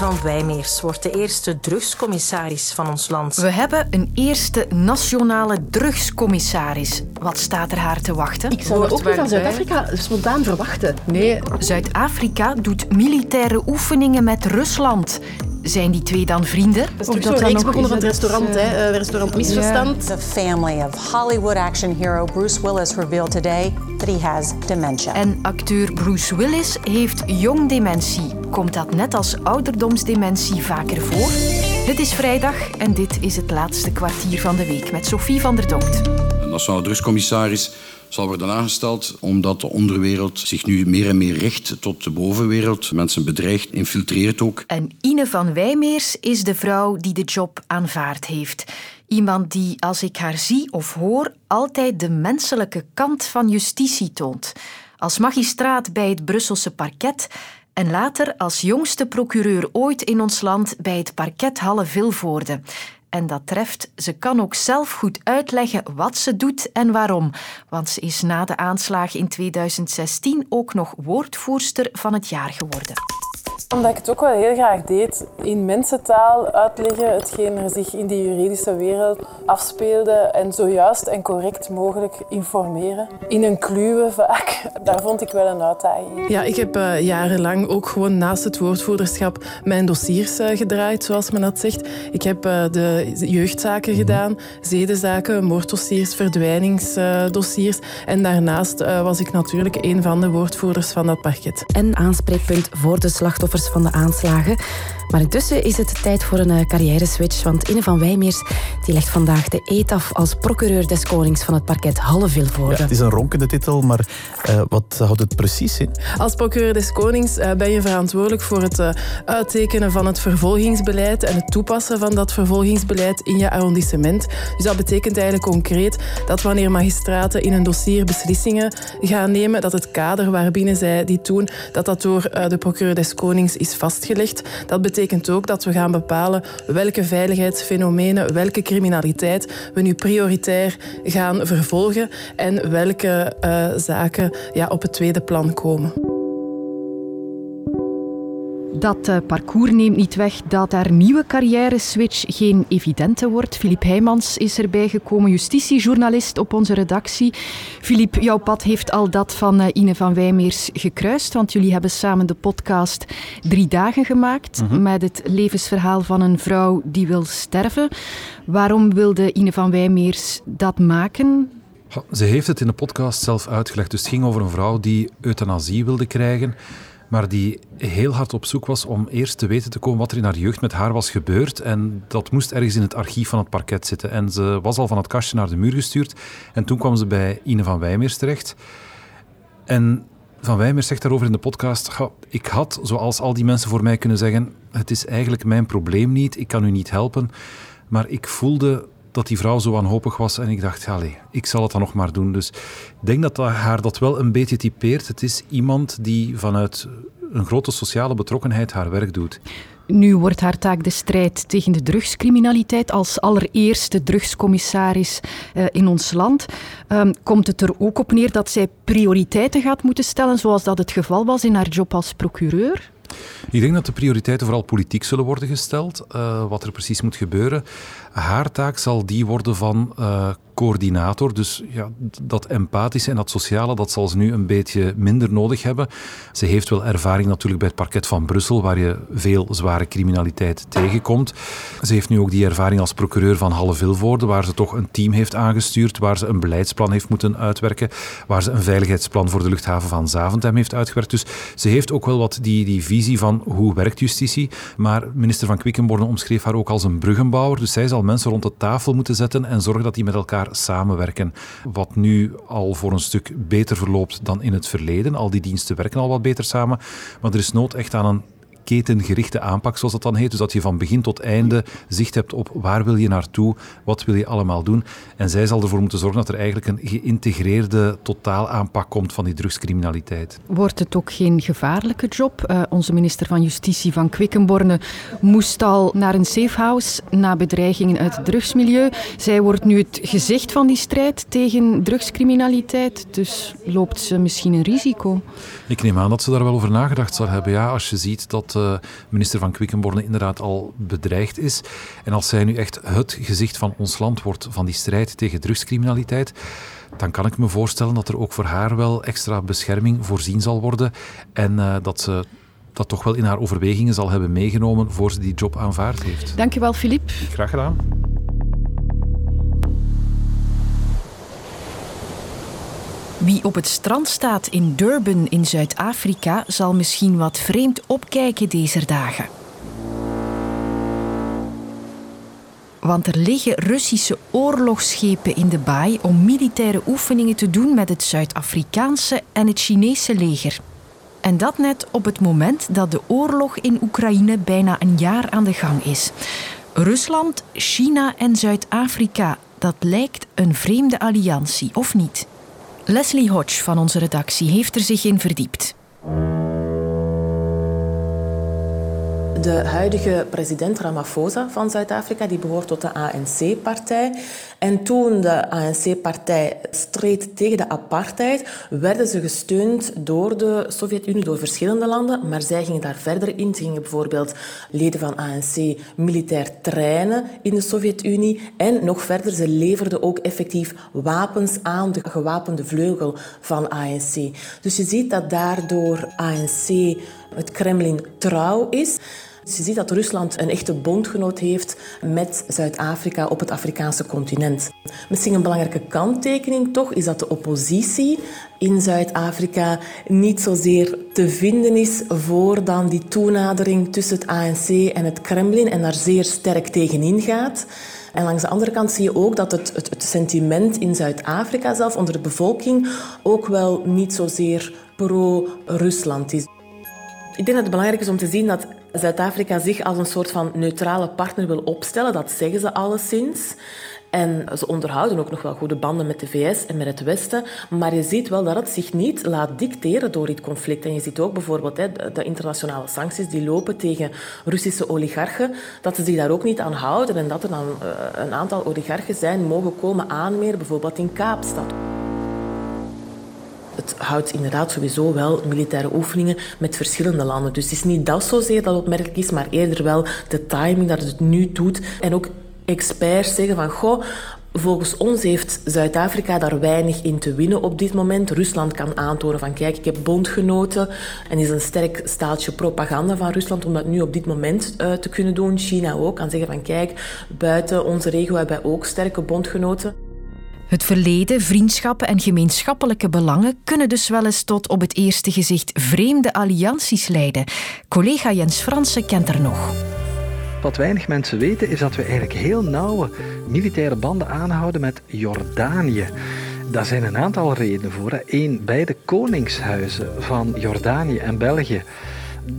van Wijmeers wordt de eerste drugscommissaris van ons land. We hebben een eerste nationale drugscommissaris. Wat staat er haar te wachten? Ik zou dat ook niet van Zuid-Afrika spontaan verwachten. Nee, Zuid-Afrika doet militaire oefeningen met Rusland. Zijn die twee dan vrienden? Dat is toch zo'n reeks begonnen van het restaurant, hè? Uh, restaurant Misverstand. The family of Hollywood action hero Bruce Willis revealed today that he has dementia. En acteur Bruce Willis heeft jong dementie. Komt dat net als ouderdomsdementie vaker voor? Het is vrijdag en dit is het laatste kwartier van de week met Sophie van der Dokt. De nationale drugscommissaris zal worden aangesteld omdat de onderwereld zich nu meer en meer richt tot de bovenwereld. Mensen bedreigt, infiltreert ook. En Ine van Wijmeers is de vrouw die de job aanvaard heeft. Iemand die, als ik haar zie of hoor, altijd de menselijke kant van justitie toont. Als magistraat bij het Brusselse parket en later als jongste procureur ooit in ons land bij het parket Halle Vilvoorde. En dat treft, ze kan ook zelf goed uitleggen wat ze doet en waarom. Want ze is na de aanslag in 2016 ook nog woordvoerster van het jaar geworden omdat ik het ook wel heel graag deed. In mensentaal uitleggen hetgeen er zich in de juridische wereld afspeelde en zo juist en correct mogelijk informeren. In een kluwe vaak. Daar vond ik wel een uitdaging. Ja, ik heb uh, jarenlang ook gewoon naast het woordvoerderschap mijn dossiers uh, gedraaid, zoals men dat zegt. Ik heb uh, de jeugdzaken gedaan, zedenzaken, moorddossiers, verdwijningsdossiers. En daarnaast was ik natuurlijk een van de woordvoerders van dat parket. En aanspreekpunt voor de slachtoffers van de aanslagen. Maar intussen is het tijd voor een eh, carrière-switch, want Inne van Wijmeers die legt vandaag de eet af als procureur des konings van het parket Halle-Vilvoorde. Ja, het is een ronkende titel, maar uh, wat houdt het precies in? Als procureur des konings uh, ben je verantwoordelijk voor het uh, uittekenen van het vervolgingsbeleid en het toepassen van dat vervolgingsbeleid in je arrondissement. Dus dat betekent eigenlijk concreet dat wanneer magistraten in een dossier beslissingen gaan nemen, dat het kader waarbinnen zij die doen, dat dat door de procureur des konings is vastgelegd. Dat betekent ook dat we gaan bepalen welke veiligheidsfenomenen, welke criminaliteit we nu prioritair gaan vervolgen en welke uh, zaken ja, op het tweede plan komen. Dat uh, parcours neemt niet weg dat haar nieuwe carrière-switch geen evidente wordt. Filip Heijmans is erbij gekomen, justitiejournalist op onze redactie. Filip, jouw pad heeft al dat van uh, Ine van Wijmeers gekruist, want jullie hebben samen de podcast Drie Dagen gemaakt mm -hmm. met het levensverhaal van een vrouw die wil sterven. Waarom wilde Ine van Wijmeers dat maken? Ze heeft het in de podcast zelf uitgelegd. Dus het ging over een vrouw die euthanasie wilde krijgen maar die heel hard op zoek was om eerst te weten te komen wat er in haar jeugd met haar was gebeurd. En dat moest ergens in het archief van het parket zitten. En ze was al van het kastje naar de muur gestuurd. En toen kwam ze bij Ine van Wijmeers terecht. En Van Wijmeers zegt daarover in de podcast: Ik had, zoals al die mensen voor mij kunnen zeggen, het is eigenlijk mijn probleem niet, ik kan u niet helpen. Maar ik voelde dat die vrouw zo wanhopig was. En ik dacht, allez, ik zal het dan nog maar doen. Dus ik denk dat haar dat wel een beetje typeert. Het is iemand die vanuit een grote sociale betrokkenheid haar werk doet. Nu wordt haar taak de strijd tegen de drugscriminaliteit als allereerste drugscommissaris uh, in ons land. Um, komt het er ook op neer dat zij prioriteiten gaat moeten stellen, zoals dat het geval was in haar job als procureur? Ik denk dat de prioriteiten vooral politiek zullen worden gesteld, uh, wat er precies moet gebeuren. Haar taak zal die worden van uh, coördinator. Dus ja, dat empathische en dat sociale, dat zal ze nu een beetje minder nodig hebben. Ze heeft wel ervaring natuurlijk bij het parket van Brussel, waar je veel zware criminaliteit tegenkomt. Ze heeft nu ook die ervaring als procureur van Halle Vilvoorde, waar ze toch een team heeft aangestuurd, waar ze een beleidsplan heeft moeten uitwerken, waar ze een veiligheidsplan voor de luchthaven van Zaventem heeft uitgewerkt. Dus ze heeft ook wel wat die, die visie van hoe werkt justitie. Maar minister van Quickenborne omschreef haar ook als een bruggenbouwer. Dus zij zal mensen rond de tafel moeten zetten en zorgen dat die met elkaar samenwerken. Wat nu al voor een stuk beter verloopt dan in het verleden. Al die diensten werken al wat beter samen. Maar er is nood echt aan een ketengerichte aanpak, zoals dat dan heet. Dus dat je van begin tot einde zicht hebt op waar wil je naartoe, wat wil je allemaal doen. En zij zal ervoor moeten zorgen dat er eigenlijk een geïntegreerde totaalaanpak komt van die drugscriminaliteit. Wordt het ook geen gevaarlijke job? Uh, onze minister van Justitie van Quickenborne moest al naar een safehouse na bedreigingen uit het drugsmilieu. Zij wordt nu het gezicht van die strijd tegen drugscriminaliteit, dus loopt ze misschien een risico? Ik neem aan dat ze daar wel over nagedacht zal hebben. Ja, als je ziet dat uh, minister van Quickenborne inderdaad al bedreigd is. En als zij nu echt het gezicht van ons land wordt van die strijd tegen drugscriminaliteit, dan kan ik me voorstellen dat er ook voor haar wel extra bescherming voorzien zal worden en uh, dat ze dat toch wel in haar overwegingen zal hebben meegenomen voor ze die job aanvaard heeft. Dankjewel, Filip. Graag gedaan. Wie op het strand staat in Durban in Zuid-Afrika zal misschien wat vreemd opkijken deze dagen. Want er liggen Russische oorlogsschepen in de baai om militaire oefeningen te doen met het Zuid-Afrikaanse en het Chinese leger. En dat net op het moment dat de oorlog in Oekraïne bijna een jaar aan de gang is. Rusland, China en Zuid-Afrika, dat lijkt een vreemde alliantie, of niet? Leslie Hodge van onze redactie heeft er zich in verdiept. De huidige president Ramaphosa van Zuid-Afrika die behoort tot de ANC-partij. En toen de ANC-partij streed tegen de apartheid, werden ze gesteund door de Sovjet-Unie, door verschillende landen. Maar zij gingen daar verder in. Ze gingen bijvoorbeeld leden van ANC militair trainen in de Sovjet-Unie. En nog verder, ze leverden ook effectief wapens aan de gewapende vleugel van ANC. Dus je ziet dat daardoor ANC het Kremlin trouw is. Dus je ziet dat Rusland een echte bondgenoot heeft met Zuid-Afrika op het Afrikaanse continent. Misschien een belangrijke kanttekening toch is dat de oppositie in Zuid-Afrika niet zozeer te vinden is voor dan die toenadering tussen het ANC en het Kremlin en daar zeer sterk tegenin gaat. En langs de andere kant zie je ook dat het, het, het sentiment in Zuid-Afrika zelf onder de bevolking ook wel niet zozeer pro-Rusland is. Ik denk dat het belangrijk is om te zien dat Zuid-Afrika zich als een soort van neutrale partner wil opstellen. Dat zeggen ze alleszins. En ze onderhouden ook nog wel goede banden met de VS en met het Westen. Maar je ziet wel dat het zich niet laat dicteren door dit conflict. En je ziet ook bijvoorbeeld hè, de internationale sancties die lopen tegen Russische oligarchen, dat ze zich daar ook niet aan houden. En dat er dan uh, een aantal oligarchen zijn mogen komen aanmeren, bijvoorbeeld in Kaapstad het houdt inderdaad sowieso wel militaire oefeningen met verschillende landen. Dus het is niet dat zozeer dat opmerkelijk is, maar eerder wel de timing dat het nu doet. En ook experts zeggen van, goh, Volgens ons heeft Zuid-Afrika daar weinig in te winnen op dit moment. Rusland kan aantonen van kijk, ik heb bondgenoten en is een sterk staaltje propaganda van Rusland om dat nu op dit moment uh, te kunnen doen. China ook kan zeggen van kijk, buiten onze regio hebben wij ook sterke bondgenoten. Het verleden, vriendschappen en gemeenschappelijke belangen kunnen dus wel eens tot op het eerste gezicht vreemde allianties leiden. Collega Jens Fransen kent er nog. Wat weinig mensen weten is dat we eigenlijk heel nauwe militaire banden aanhouden met Jordanië. Daar zijn een aantal redenen voor. Eén, beide koningshuizen van Jordanië en België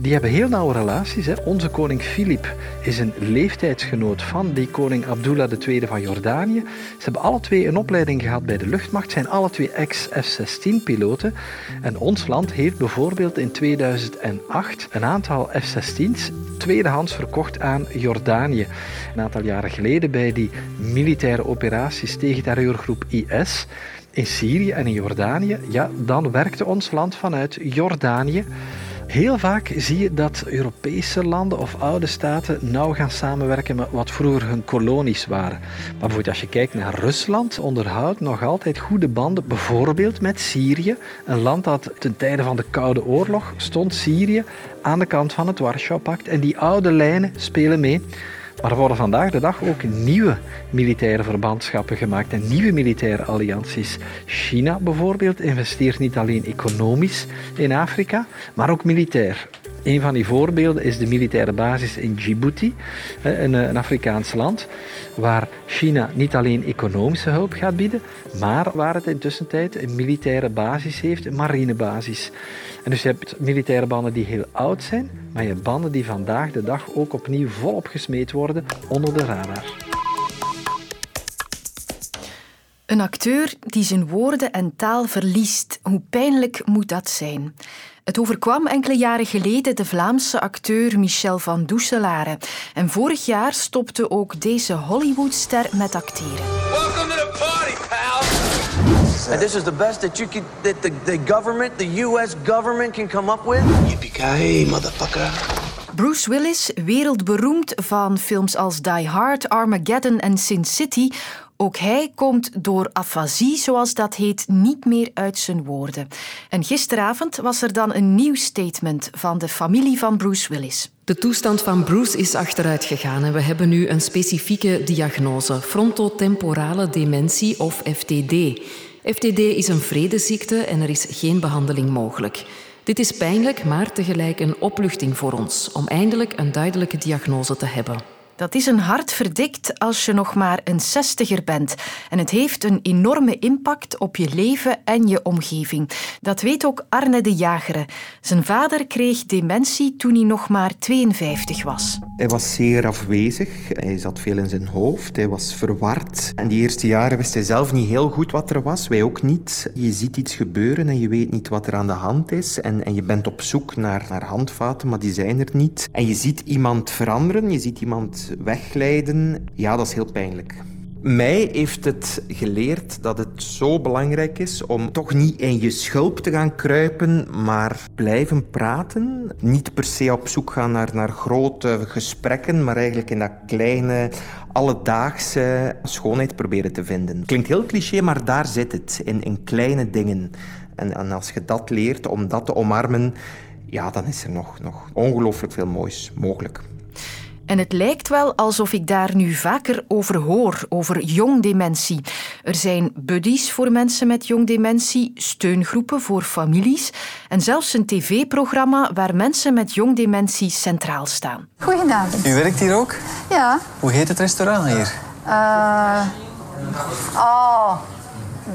die hebben heel nauwe relaties. Hè. Onze koning Filip is een leeftijdsgenoot van die koning Abdullah II van Jordanië. Ze hebben alle twee een opleiding gehad bij de luchtmacht, zijn alle twee ex-F-16-piloten. En ons land heeft bijvoorbeeld in 2008 een aantal F-16's tweedehands verkocht aan Jordanië. Een aantal jaren geleden bij die militaire operaties tegen terreurgroep IS in Syrië en in Jordanië, ja, dan werkte ons land vanuit Jordanië. Heel vaak zie je dat Europese landen of oude staten nauw gaan samenwerken met wat vroeger hun kolonies waren. Maar bijvoorbeeld als je kijkt naar Rusland, onderhoudt nog altijd goede banden, bijvoorbeeld met Syrië. Een land dat ten tijde van de Koude Oorlog stond, Syrië, aan de kant van het Warschau-pact. En die oude lijnen spelen mee. Maar er worden vandaag de dag ook nieuwe militaire verbandschappen gemaakt en nieuwe militaire allianties. China bijvoorbeeld investeert niet alleen economisch in Afrika, maar ook militair. Een van die voorbeelden is de militaire basis in Djibouti, een, een Afrikaans land, waar China niet alleen economische hulp gaat bieden, maar waar het intussen tijd een militaire basis heeft, een marinebasis. En dus je hebt militaire banden die heel oud zijn, maar je hebt banden die vandaag de dag ook opnieuw volop gesmeed worden onder de radar. Een acteur die zijn woorden en taal verliest, hoe pijnlijk moet dat zijn? Het overkwam enkele jaren geleden de Vlaamse acteur Michel van Doeselare. En vorig jaar stopte ook deze Hollywoodster met acteren. Welcome to the party, pal! And this is the best that you could, that the, the government, the U.S. government can come up with? Motherfucker. Bruce Willis, wereldberoemd van films als Die Hard, Armageddon en Sin City, ook hij komt door afasie, zoals dat heet, niet meer uit zijn woorden. En gisteravond was er dan een nieuw statement van de familie van Bruce Willis. De toestand van Bruce is achteruit gegaan en we hebben nu een specifieke diagnose: frontotemporale dementie of FTD. FTD is een vredeziekte en er is geen behandeling mogelijk. Dit is pijnlijk, maar tegelijk een opluchting voor ons om eindelijk een duidelijke diagnose te hebben. Dat is een hart verdikt als je nog maar een zestiger bent. En het heeft een enorme impact op je leven en je omgeving. Dat weet ook Arne de Jagere. Zijn vader kreeg dementie toen hij nog maar 52 was. Hij was zeer afwezig. Hij zat veel in zijn hoofd. Hij was verward. En die eerste jaren wist hij zelf niet heel goed wat er was. Wij ook niet. Je ziet iets gebeuren en je weet niet wat er aan de hand is. En, en je bent op zoek naar, naar handvaten, maar die zijn er niet. En je ziet iemand veranderen. Je ziet iemand wegglijden, ja, dat is heel pijnlijk. Mij heeft het geleerd dat het zo belangrijk is om toch niet in je schulp te gaan kruipen, maar blijven praten. Niet per se op zoek gaan naar, naar grote gesprekken, maar eigenlijk in dat kleine, alledaagse schoonheid proberen te vinden. Klinkt heel cliché, maar daar zit het, in, in kleine dingen. En, en als je dat leert om dat te omarmen, ja, dan is er nog, nog ongelooflijk veel moois mogelijk. En het lijkt wel alsof ik daar nu vaker over hoor, over jongdementie. Er zijn buddies voor mensen met jongdementie, steungroepen voor families en zelfs een tv-programma waar mensen met jongdementie centraal staan. Goedenavond. U werkt hier ook? Ja. Hoe heet het restaurant hier? Uh, oh,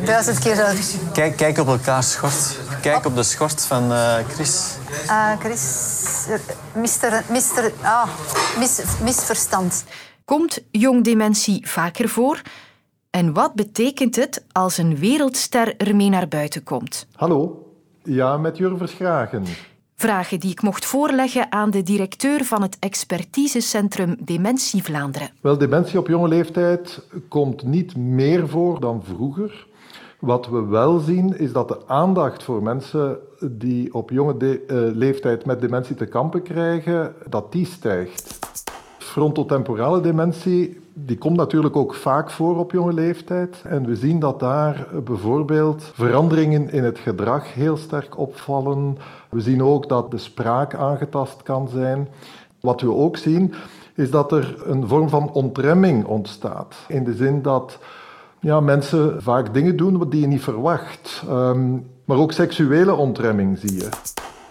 duizend keer zo. Kijk, kijk op elkaars schort. Kijk op de schort van uh, Chris. Uh, Chris, mister, mister, ah, mis, misverstand. Komt jongdementie vaker voor? En wat betekent het als een wereldster ermee naar buiten komt? Hallo, ja, met Jur Verschragen. Vragen die ik mocht voorleggen aan de directeur van het expertisecentrum Dementie Vlaanderen. Wel, dementie op jonge leeftijd komt niet meer voor dan vroeger. Wat we wel zien is dat de aandacht voor mensen die op jonge uh, leeftijd met dementie te kampen krijgen, dat die stijgt. Frontotemporale dementie die komt natuurlijk ook vaak voor op jonge leeftijd. En we zien dat daar bijvoorbeeld veranderingen in het gedrag heel sterk opvallen. We zien ook dat de spraak aangetast kan zijn. Wat we ook zien is dat er een vorm van ontremming ontstaat. In de zin dat ja, mensen vaak dingen doen die je niet verwacht. Um, maar ook seksuele ontremming zie je.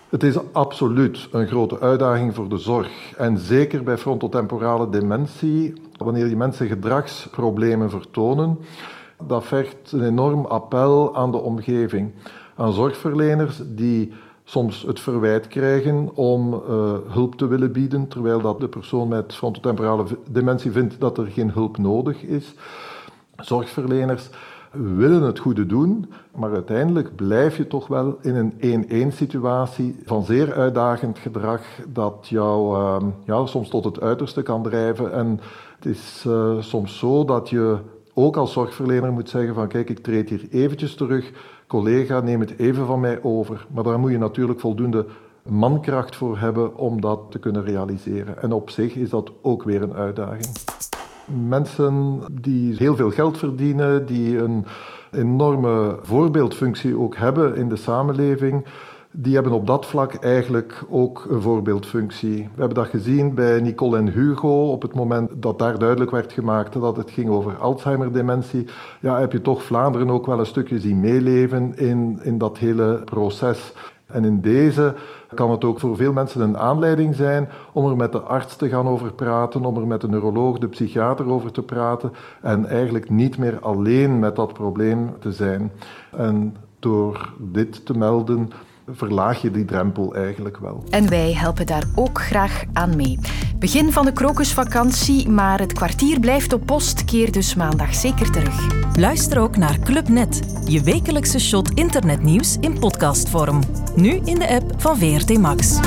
Het is absoluut een grote uitdaging voor de zorg. En zeker bij frontotemporale dementie, wanneer die mensen gedragsproblemen vertonen, dat vergt een enorm appel aan de omgeving. Aan zorgverleners die soms het verwijt krijgen om uh, hulp te willen bieden, terwijl dat de persoon met frontotemporale dementie vindt dat er geen hulp nodig is. Zorgverleners willen het goede doen, maar uiteindelijk blijf je toch wel in een 1-1 situatie van zeer uitdagend gedrag dat jou uh, ja, soms tot het uiterste kan drijven. En het is uh, soms zo dat je ook als zorgverlener moet zeggen van kijk, ik treed hier eventjes terug, collega, neem het even van mij over. Maar daar moet je natuurlijk voldoende mankracht voor hebben om dat te kunnen realiseren. En op zich is dat ook weer een uitdaging. Mensen die heel veel geld verdienen, die een enorme voorbeeldfunctie ook hebben in de samenleving, die hebben op dat vlak eigenlijk ook een voorbeeldfunctie. We hebben dat gezien bij Nicole en Hugo op het moment dat daar duidelijk werd gemaakt dat het ging over Alzheimer-dementie. Ja, heb je toch Vlaanderen ook wel een stukje zien meeleven in, in dat hele proces. En in deze kan het ook voor veel mensen een aanleiding zijn om er met de arts te gaan over praten, om er met de neuroloog, de psychiater over te praten en eigenlijk niet meer alleen met dat probleem te zijn. En door dit te melden verlaag je die drempel eigenlijk wel. En wij helpen daar ook graag aan mee. Begin van de krokusvakantie, maar het kwartier blijft op post. Keer dus maandag zeker terug. Luister ook naar Clubnet, je wekelijkse shot internetnieuws in podcastvorm. Nu in de app van VRT Max.